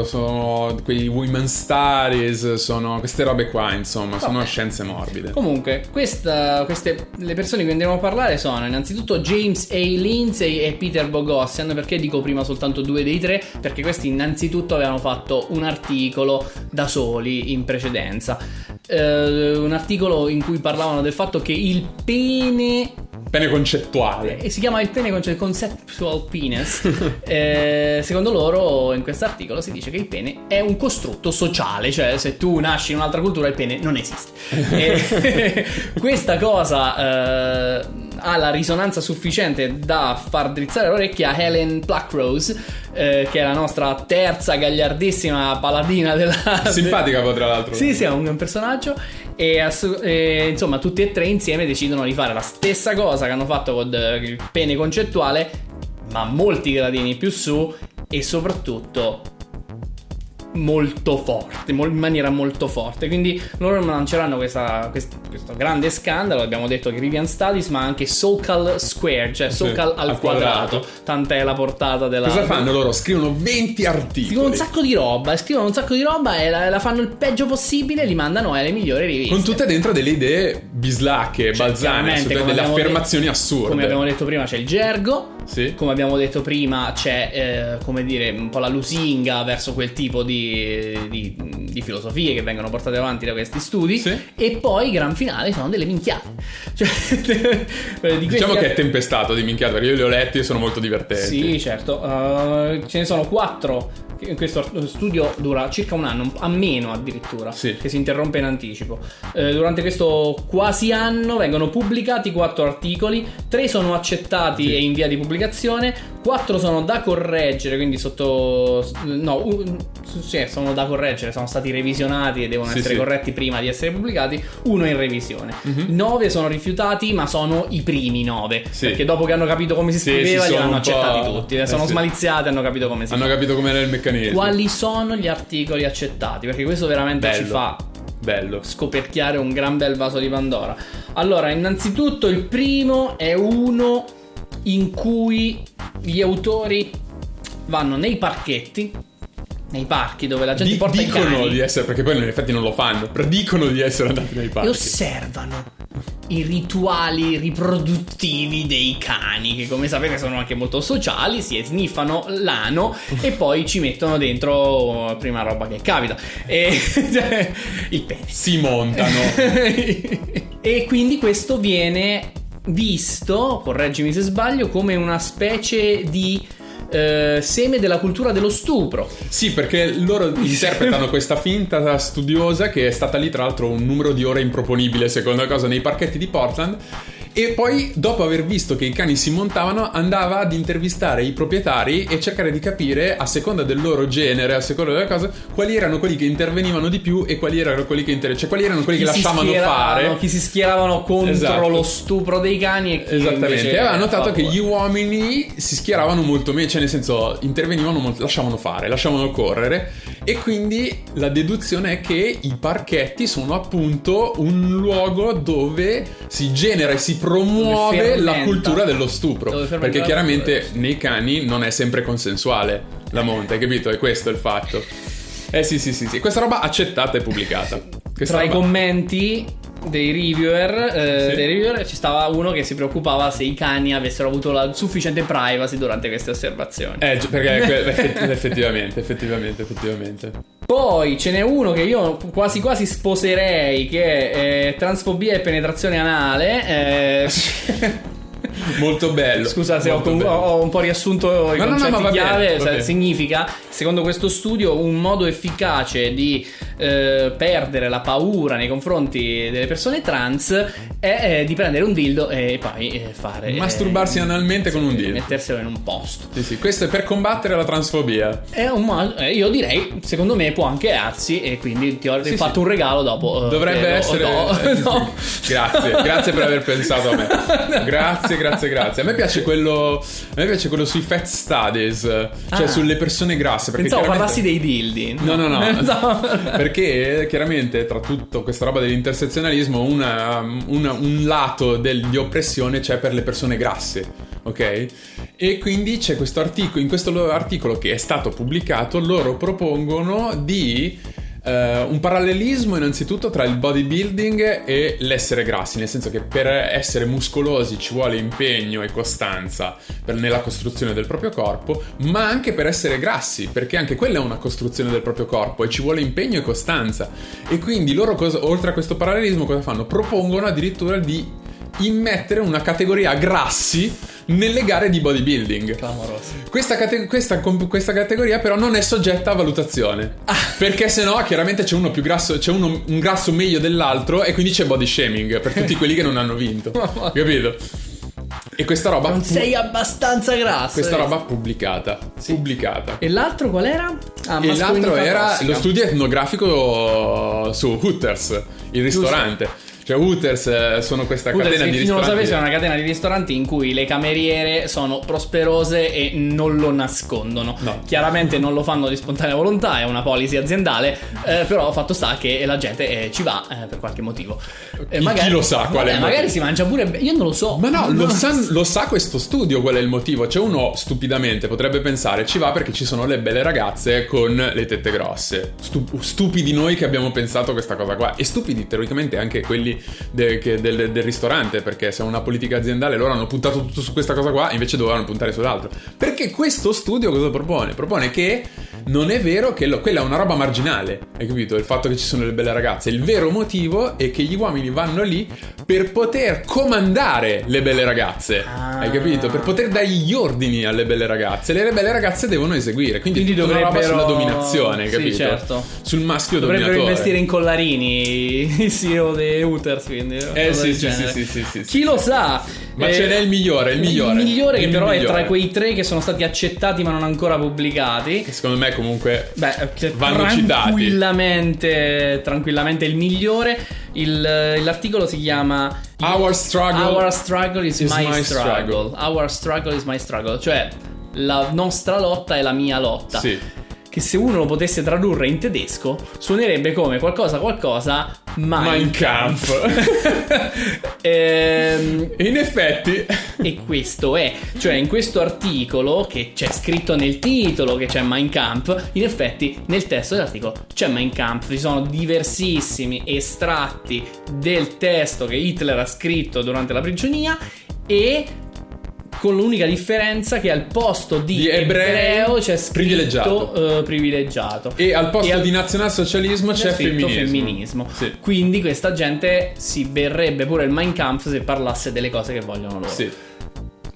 sono quei women studies, sono queste robe qua, insomma, sono Vabbè. scienze morbide. Comunque, questa- queste, le persone di cui andremo a parlare sono innanzitutto James A. Lindsay e Peter Bogossian. Perché dico prima soltanto due dei tre? Perché questi innanzitutto avevano fatto un articolo da soli in precedenza. Eh, un articolo in cui parlavano del fatto che il pene Pene concettuale. e si chiama il pene conce- conceptual penis. Eh, secondo loro, in questo articolo si dice che il pene è un costrutto sociale, cioè se tu nasci in un'altra cultura, il pene non esiste. E questa cosa eh, ha la risonanza sufficiente da far drizzare l'orecchia a Helen Pluckrose, eh, che è la nostra terza gagliardissima paladina della. Simpatica poi tra l'altro. Sì, sì, è un, è un personaggio. E, assu- e, insomma, tutti e tre insieme decidono di fare la stessa cosa che hanno fatto con eh, il pene concettuale, ma molti gradini più su e soprattutto molto forte, in maniera molto forte. Quindi loro lanceranno questa- quest- questo grande scandalo. Abbiamo detto che Rivian Studies, ma anche Socal Square, cioè Sì, Socal al, al quadrato. quadrato. Tant'è la portata della. Cosa fanno loro? Scrivono 20 articoli. Scrivono un sacco di roba, scrivono un sacco di roba e la, la fanno il peggio possibile e li mandano alle migliori riviste. Con tutte dentro delle idee bislacche, Cioè, balzane, delle affermazioni detto- assurde. Come abbiamo detto prima c'è il gergo, Sì. come abbiamo detto prima c'è, eh, come dire, un po' la lusinga verso quel tipo di, di- di filosofie che vengono portate avanti da questi studi. Sì. E poi, gran finale, sono delle minchiate. Cioè, di Diciamo che è tempestato di minchiate, perché io li ho letti e sono molto divertenti. Sì, certo. Uh, ce ne sono quattro. Questo studio dura circa un anno, a meno addirittura, Sì. che si interrompe in anticipo. Eh, durante questo quasi anno vengono pubblicati quattro articoli, tre sono accettati Sì. e in via di pubblicazione, quattro sono da correggere, quindi sotto... no, un- sì, sono da correggere, sono stati revisionati e devono essere corretti prima di essere pubblicati, uno è in revisione. Mhm. Nove sono rifiutati, ma sono i primi nove, Sì. perché dopo che hanno capito come si scriveva li hanno accettati tutti, eh, sono smaliziati, hanno capito come si Hanno capito com'era il meccanismo. Quali sono gli articoli accettati? Perché questo veramente ci Bello. fa Bello. scoperchiare un gran bel vaso di Pandora. Allora, innanzitutto il primo è uno in cui gli autori vanno nei parchetti, nei parchi dove la gente Di- porta i dicono cani di essere, perché poi in effetti non lo fanno, però dicono di essere andati nei e parchi. osservano i rituali riproduttivi dei cani, che come sapete sono anche molto sociali, si sniffano l'ano e poi ci mettono dentro prima roba che capita. E, il pene. Si montano. e quindi questo viene visto, correggimi se sbaglio, come una specie di eh, seme della cultura dello stupro. Sì, perché loro interpretano questa finta studiosa che è stata lì tra l'altro un numero di ore improponibile, seconda cosa, nei parchetti di Portland. E poi, dopo aver visto che i cani si montavano, andava ad intervistare i proprietari e cercare di capire, a seconda del loro genere, a seconda delle cose, quali erano quelli che intervenivano di più e quali erano quelli che, inter- cioè, quali erano quelli che Chi lasciavano fare. Chi si schieravano contro Esatto. lo stupro dei cani e chi Esattamente, e aveva notato che gli uomini si schieravano molto meglio, cioè nel senso intervenivano molto, lasciavano fare, lasciavano correre e quindi la deduzione è che i parchetti sono appunto un luogo dove si genera e si promuove la cultura dello stupro, perché chiaramente nei cani non è sempre consensuale la monta, hai capito? E questo è il fatto. Eh sì sì sì sì, questa roba accettata e pubblicata. Questa Tra i roba- commenti dei reviewer, eh, Sì. dei reviewer ci stava uno che si preoccupava se i cani avessero avuto la sufficiente privacy durante queste osservazioni. Eh, perché effettivamente, effettivamente, effettivamente. Poi ce n'è uno che io quasi quasi sposerei che è eh, transfobia e penetrazione anale. eh, Molto bello. Scusa se ho, bello. ho un po' riassunto i No, no, no, concetti va bene, chiave, va cioè, bene. significa, secondo questo studio, un modo efficace di eh, perdere la paura nei confronti delle persone trans è eh, di prendere un dildo e poi eh, fare... Masturbarsi eh, analmente con un dildo. Metterselo in un posto. Sì, sì, questo è per combattere la transfobia. È un eh, io direi, secondo me può anche darsi e quindi ti ho Sì, fatto un regalo dopo. eh, Dovrebbe essere. no, no. Grazie, grazie per aver pensato a me. Grazie, grazie, grazie. A me piace quello. A me piace quello sui fat studies, cioè Ah. sulle persone grasse. Perché Pensavo chiaramente- parlassi dei dildi. No, no, no. No. Perché chiaramente tra tutto questa roba dell'intersezionalismo una- una- un lato del- di oppressione c'è per le persone grasse, ok? E quindi c'è questo articolo, in questo lo- articolo che è stato pubblicato, loro propongono di eh, un parallelismo innanzitutto tra il bodybuilding e l'essere grassi, nel senso che per essere muscolosi ci vuole impegno e costanza per- nella costruzione del proprio corpo, ma anche per essere grassi, perché anche quella è una costruzione del proprio corpo e ci vuole impegno e costanza. E quindi loro, cosa- oltre a questo parallelismo, cosa fanno? Propongono addirittura di immettere una categoria grassi nelle gare di bodybuilding. Clamoroso. Questa, cate- questa questa categoria però non è soggetta a valutazione. Perché sennò chiaramente c'è uno più grasso, c'è uno un grasso meglio dell'altro e quindi c'è body shaming per tutti quelli che non hanno vinto. Capito? E questa roba Non sei abbastanza grasso. questa eh. roba pubblicata, pubblicata. E l'altro qual era? Ah, E l'altro era tossica. lo studio etnografico su Hooters, il ristorante. Cioè Hooters eh, sono questa Hooters, catena di chi non lo ristoranti. sapesse è una catena di ristoranti in cui le cameriere sono prosperose e non lo nascondono. No. Chiaramente non lo fanno di spontanea volontà, è una policy aziendale, eh, però fatto sta che la gente eh, ci va eh, per qualche motivo. Eh, Chi- chi lo sa qual è magari si mangia pure io non lo so. Ma no, lo sa, lo sa questo studio qual è il motivo. C'è uno stupidamente potrebbe pensare ci va perché ci sono le belle ragazze con le tette grosse. Stu- stupidi noi che abbiamo pensato questa cosa qua. E stupidi teoricamente anche quelli de- che- del, del ristorante, perché se è una politica aziendale loro hanno puntato tutto su questa cosa qua, invece dovevano puntare sull'altro. Perché questo studio cosa propone? Propone che non è vero che lo- quella è una roba marginale, hai capito? Il fatto che ci sono le belle ragazze. Il vero motivo è che gli uomini vanno lì per poter comandare le belle ragazze, Ah. hai capito? Per poter dare gli ordini alle belle ragazze. Le belle ragazze devono eseguire, quindi, Quindi tutta una roba dovrebbero- sulla dominazione, Sì, capito? certo. Sul maschio Dovrebbero dominatore. investire in collarini il CEO dei Hooters, quindi Eh sì, sì, sì, sì, sì, sì. Chi lo sa? Ma Eh, ce n'è il migliore, il migliore. Il migliore che Il però è migliore. tra quei tre che sono stati accettati ma non ancora pubblicati. Secondo me comunque Beh, che Vanno citati. tranquillamente, tranquillamente il migliore. Il- l'articolo si chiama Our struggle Our struggle is, is my, my struggle. struggle. Our struggle is my struggle. Cioè, la nostra lotta è la mia lotta. Sì. Che se uno lo potesse tradurre in tedesco, suonerebbe come qualcosa qualcosa Mein, Kampf. Ehm, in effetti. e questo è, cioè in questo articolo che c'è scritto nel titolo che c'è Mein Kampf, in effetti nel testo dell'articolo c'è Mein Kampf, ci sono diversissimi estratti del testo che Hitler ha scritto durante la prigionia e con l'unica differenza che al posto di, Di ebrei, ebreo c'è scritto privilegiato. eh, privilegiato. E al posto E al- di nazionalsocialismo c'è scritto femminismo. femminismo. Sì. Quindi questa gente si berrebbe pure il Mein Kampf se parlasse delle cose che vogliono loro. Sì,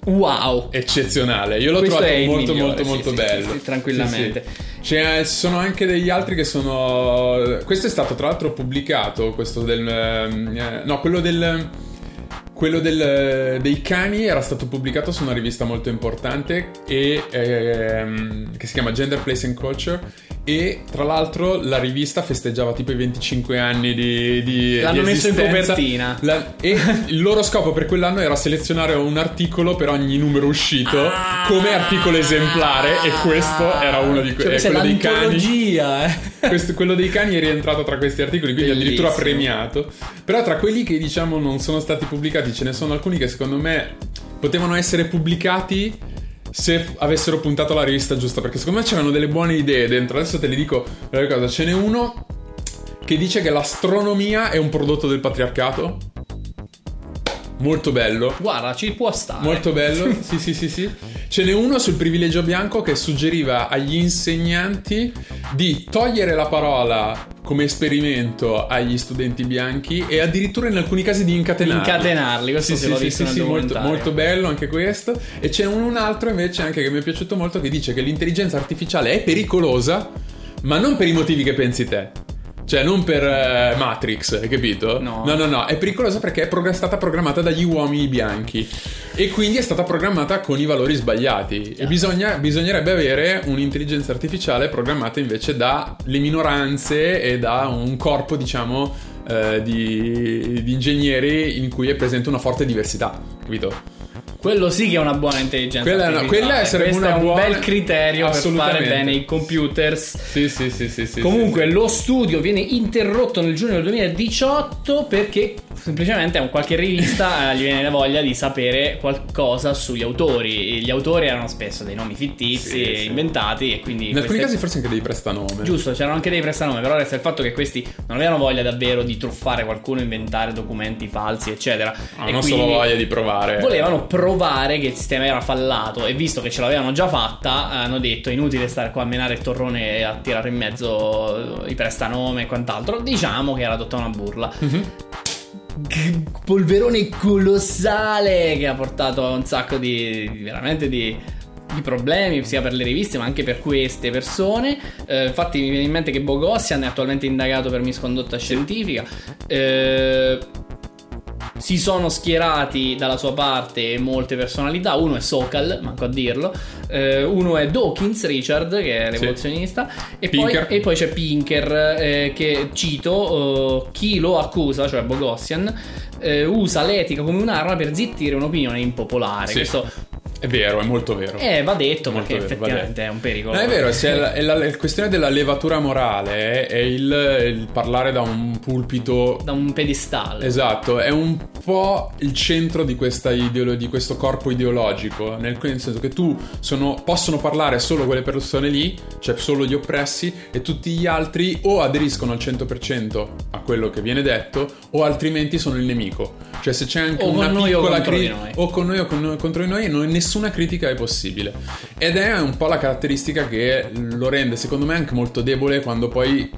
Wow. eccezionale. Io l'ho Questo trovato molto migliore, molto sì, molto sì, bello. sì, tranquillamente. C'è- ci sono anche degli altri che sono questo è stato tra l'altro pubblicato, questo del ehm, eh, no, quello del quello del- dei cani era stato pubblicato su una rivista molto importante e, ehm, che si chiama Gender, Place and Culture e tra l'altro la rivista festeggiava tipo i 25 anni di, di L'hanno di messo in copertina. La- e il loro scopo per quell'anno era selezionare un articolo per ogni numero uscito Ah! come articolo esemplare e questo era uno di Cioè, quelli. questa è quello dei cani. eh. Questo- quello dei cani è rientrato tra questi articoli, quindi addirittura Bellissimo. premiato. Però tra quelli che diciamo non sono stati pubblicati ce ne sono alcuni che secondo me potevano essere pubblicati se f- avessero puntato la rivista giusta, perché secondo me c'erano delle buone idee dentro. Adesso te le dico le cose. Ce n'è uno che dice che l'astronomia è un prodotto del patriarcato. Molto bello. Guarda, ci può stare. Molto bello, sì sì sì sì. Ce n'è uno sul privilegio bianco che suggeriva agli insegnanti di togliere la parola come esperimento agli studenti bianchi e addirittura in alcuni casi di incatenarli. Incatenarli, questo sì, sì, l'ho visto sì, sì, molto, molto bello anche questo. E c'è un, un altro invece anche che mi è piaciuto molto che dice che l'intelligenza artificiale è pericolosa, ma non per i motivi che pensi te. Cioè, non per eh, Matrix, hai capito? No. no, no, no, è pericolosa perché è prog- stata programmata dagli uomini bianchi e quindi è stata programmata con i valori sbagliati. E bisogna- bisognerebbe avere un'intelligenza artificiale programmata invece dalle minoranze e da un corpo, diciamo, eh, di, di ingegneri in cui è presente una forte diversità, capito? Quello sì che è una buona intelligenza. Quella artificiale. quella sarebbe Questo una è un buona- bel criterio per fare bene i computers. Sì, sì, sì, sì. sì Comunque lo studio viene interrotto nel giugno del 2018 perché semplicemente a un qualche rivista eh, gli viene la voglia di sapere qualcosa sugli autori. Gli autori erano spesso dei nomi fittizi, Sì, sì. inventati e quindi... In alcuni casi forse anche dei prestanome. Giusto, c'erano anche dei prestanome, però resta il fatto che questi non avevano voglia davvero di truffare qualcuno, inventare documenti falsi, eccetera. E non quindi solo voglia di provare. Volevano provare che il sistema era fallato e visto che ce l'avevano già fatta, hanno detto inutile stare qua a menare il torrone e a tirare in mezzo i prestanome e quant'altro. Diciamo che era tutta una burla. Mhm. Polverone colossale che ha portato a un sacco di di- veramente di, di problemi sia per le riviste ma anche per queste persone. Eh, infatti mi viene in mente che Bogossian è attualmente indagato per miscondotta scientifica. Eh, si sono schierati dalla sua parte molte personalità. Uno è Sokal, manco a dirlo. Eh, uno è Dawkins Richard, che è Sì. rivoluzionista. E poi, e poi c'è Pinker, eh, che cito: eh, chi lo accusa, cioè Bogossian, eh, usa l'etica come un'arma per zittire un'opinione impopolare. Sì. Questo È vero, è molto vero. eh, va detto Molto perché vero, va effettivamente è un pericolo. No, è vero, se la, è la, la questione della levatura morale è il, il parlare da un pulpito. Da un pedestallo. Esatto, è un po' il centro di, questa ideolo- di questo corpo ideologico, nel, nel senso che tu sono- possono parlare solo quelle persone lì, cioè solo gli oppressi, e tutti gli altri o aderiscono al 100% a quello che viene detto, o altrimenti sono il nemico. Cioè se c'è anche O con una noi o piccola contro di cri- noi. o con noi o con noi- contro di noi, non- nessuna critica è possibile. Ed è un po' la caratteristica che lo rende, secondo me, anche molto debole quando poi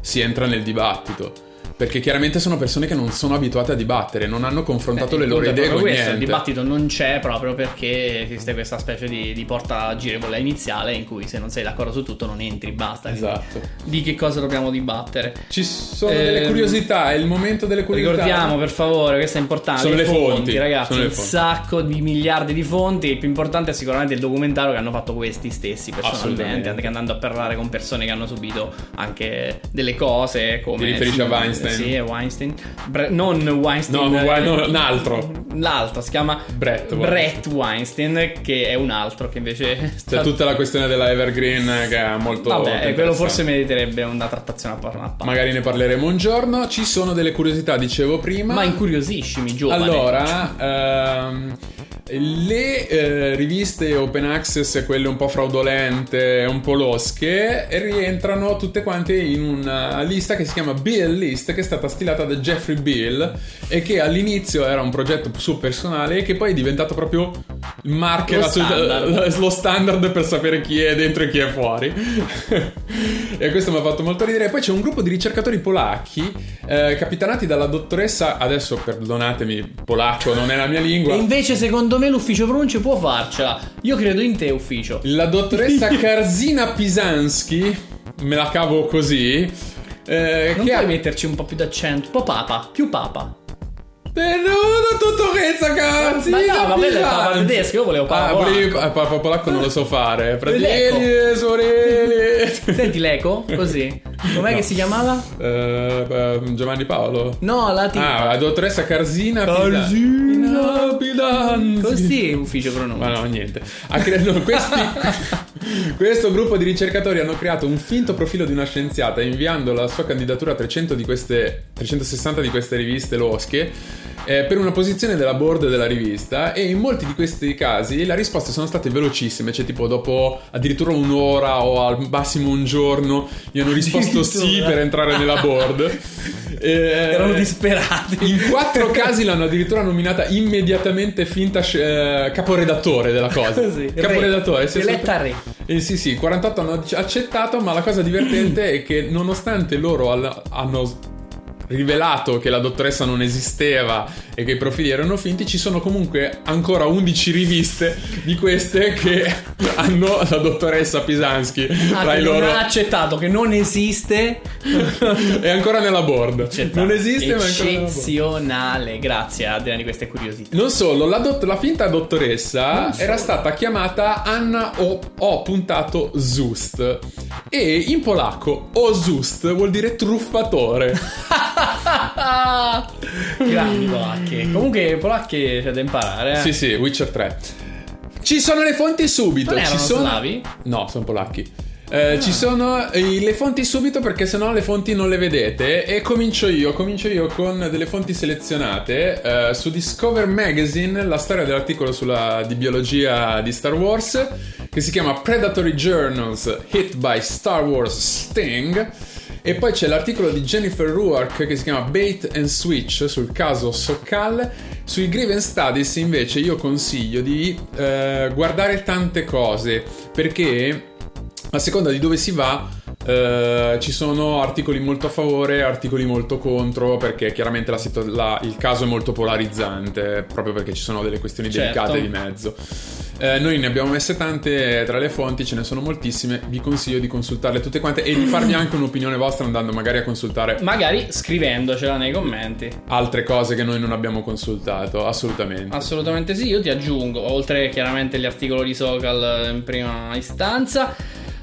si entra nel dibattito. Perché chiaramente sono persone che non sono abituate a dibattere, non hanno confrontato Eh, le loro idee con questo, niente. Il dibattito non c'è proprio perché esiste questa specie di, di porta girevole iniziale in cui se non sei d'accordo su tutto non entri, basta. Esatto. Di che cosa dobbiamo dibattere? Ci sono Ehm, delle curiosità, è il momento delle curiosità. Ricordiamo per favore, questo è importante. Sono le fonti, ragazzi. sono le un fonti. sacco di miliardi di fonti. Il più importante è sicuramente il documentario che hanno fatto questi stessi personalmente. Anche andando a parlare con persone che hanno subito anche delle cose come. Ti riferisci a Weinstein? Sì, a Weinstein. Bre- non Weinstein. No, eh, no, un altro. L'altro si chiama Brett Brett Weinstein, che è un altro che invece. è C'è stato- tutta la questione della Evergreen che è molto. Vabbè, quello forse meriterebbe una trattazione a parte. Magari ne parleremo un giorno. Ci sono delle curiosità, dicevo prima. Ma incuriosiscimi, giovane. Allora, ehm, le eh, riviste open access, quelle un po' fraudolente, un po' losche, rientrano tutte quante in una lista che si chiama Bill List, che è stata stilata da Jeffrey Bill e che all'inizio era un progetto suo personale e che poi è diventato proprio il marker, Lo standard. lo standard per sapere chi è dentro e chi è fuori. e questo mi ha fatto molto ridere. Poi c'è un gruppo di ricercatori polacchi, eh, capitanati dalla dottoressa, adesso perdonatemi, polacco non è la mia lingua. E invece, secondo me, l'ufficio pronunce può farcela. Io credo in te, ufficio. La dottoressa Karzina Pisanski, me la cavo così. eh, Non che puoi ha... metterci un po' più d'accento. Un po' papa, più papa. Benvenuto, dottoressa Karzina Ma no, ma quello Pisanski. tedesco, io volevo Ah, polacco. volevi- ah, polacco non lo so fare. Fratelli e sorelle. Senti l'eco? Così. Com'è No. che si chiamava? Eh, Giovanni Paolo. No, la tipa. Ah, la dottoressa Carzina Carzina Lapidanzi. Così ufficio pronuncia. Ma no, niente. Creato questi, questo gruppo di ricercatori hanno creato un finto profilo di una scienziata inviando la sua candidatura a 300 di queste, 360 di queste riviste losche eh, per una posizione della board della rivista e in molti di questi casi le risposte sono state velocissime, cioè tipo dopo addirittura un'ora o al massimo un giorno gli hanno risposto sì per entrare nella board. Eh, Erano disperati. In quattro casi l'hanno addirittura nominata immediatamente finta eh, caporedattore della cosa. sì, caporedattore. Sì, eletta re. Eh, sì, sì, 48 hanno accettato, ma la cosa divertente è che nonostante loro hanno rivelato che la dottoressa non esisteva e che i profili erano finti, ci sono comunque ancora 11 riviste di queste che hanno la dottoressa Pisansky ah, tra i loro. Non ha accettato che non esiste. è ancora nella board. Accettato. Non esiste, ma è ancora Eccezionale, grazie Adriana di queste curiosità. Non solo, la, dott- la finta dottoressa era stata chiamata Anna O. o puntato Zust. E in polacco Ozust vuol dire truffatore. Grandi polacche. Comunque, polacche c'è da imparare. Eh? Sì, sì, Witcher 3. Ci sono le fonti subito. Non Ci sono... slavi? No, sono polacchi. Eh, ah. Ci sono le fonti subito perché sennò le fonti non le vedete e comincio io, comincio io con delle fonti selezionate eh, su Discover Magazine, la storia dell'articolo sulla, di biologia di Star Wars che si chiama Predatory Journals Hit by Star Wars Sting e poi c'è l'articolo di Jennifer Ruark che si chiama Bait and Switch sul caso Sokal. Sui Grievance Studies invece io consiglio di eh, guardare tante cose perché a seconda di dove si va eh, ci sono articoli molto a favore, articoli molto contro, perché chiaramente la situ- la, il caso è molto polarizzante, proprio perché ci sono delle questioni certo. delicate di mezzo. Eh, noi ne abbiamo messe tante tra le fonti, ce ne sono moltissime. Vi consiglio di consultarle tutte quante e di farmi anche un'opinione vostra andando magari a consultare. Magari scrivendocela nei commenti. Altre cose che noi non abbiamo consultato, assolutamente. Assolutamente sì, io ti aggiungo, oltre chiaramente gli articoli di Socal in prima istanza.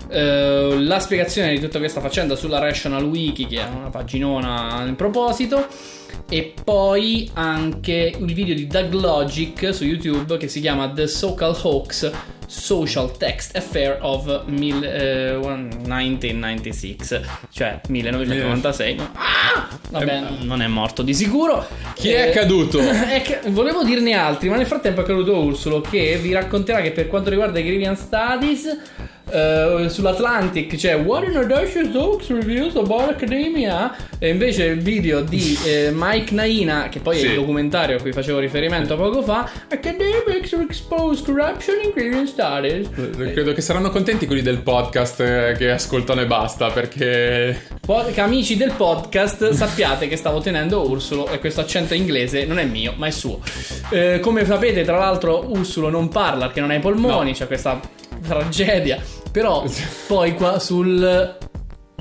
Uh, la spiegazione di tutta questa faccenda sulla Rational Wiki, che è una paginona in proposito e poi anche il video di Doug Logic su YouTube che si chiama The So-Called Hoax Social Text Affair of mil, eh, 1996, cioè 1996. Ah! Vabbè, non è morto di sicuro. Chi eh, è caduto? È che, volevo dirne altri, ma nel frattempo è caduto Ursulo che vi racconterà che per quanto riguarda i Grivian Studies Uh, sull'Atlantic c'è What an audacious hoax reviews about academia e invece il video di eh, Mike Naina che poi sì. è il documentario a cui facevo riferimento poco fa Academics expose corruption in Korean studies eh, credo che saranno contenti quelli del podcast eh, che ascoltano e basta perché Pod- amici del podcast sappiate che stavo tenendo Ursulo e questo accento inglese non è mio ma è suo eh, come sapete tra l'altro Ursulo non parla perché non ha i polmoni no. c'è questa tragedia però poi qua sul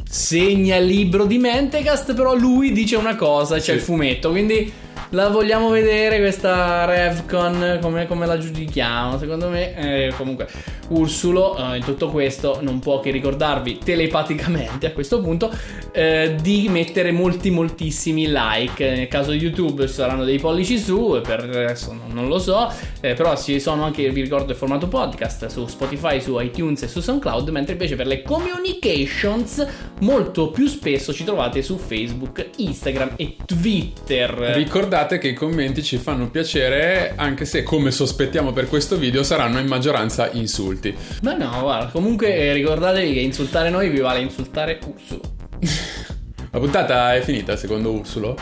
segnalibro di Mentecast, però lui dice una cosa, c'è sì. il fumetto, quindi la vogliamo vedere questa Revcon, come, come la giudichiamo? Secondo me, eh, comunque, Ursulo eh, in tutto questo non può che ricordarvi telepaticamente a questo punto eh, di mettere molti moltissimi like. Nel caso di YouTube saranno dei pollici su, per adesso non, non lo so, eh, però ci sono anche, vi ricordo, il formato podcast su Spotify, su iTunes e su SoundCloud, mentre invece per le communications molto più spesso ci trovate su Facebook, Instagram e Twitter. Ricordate ricordate che i commenti ci fanno piacere, anche se come sospettiamo per questo video saranno in maggioranza insulti. Ma no, guarda, comunque eh, ricordatevi che insultare noi vi vale insultare Ursulo. La puntata è finita secondo Ursulo?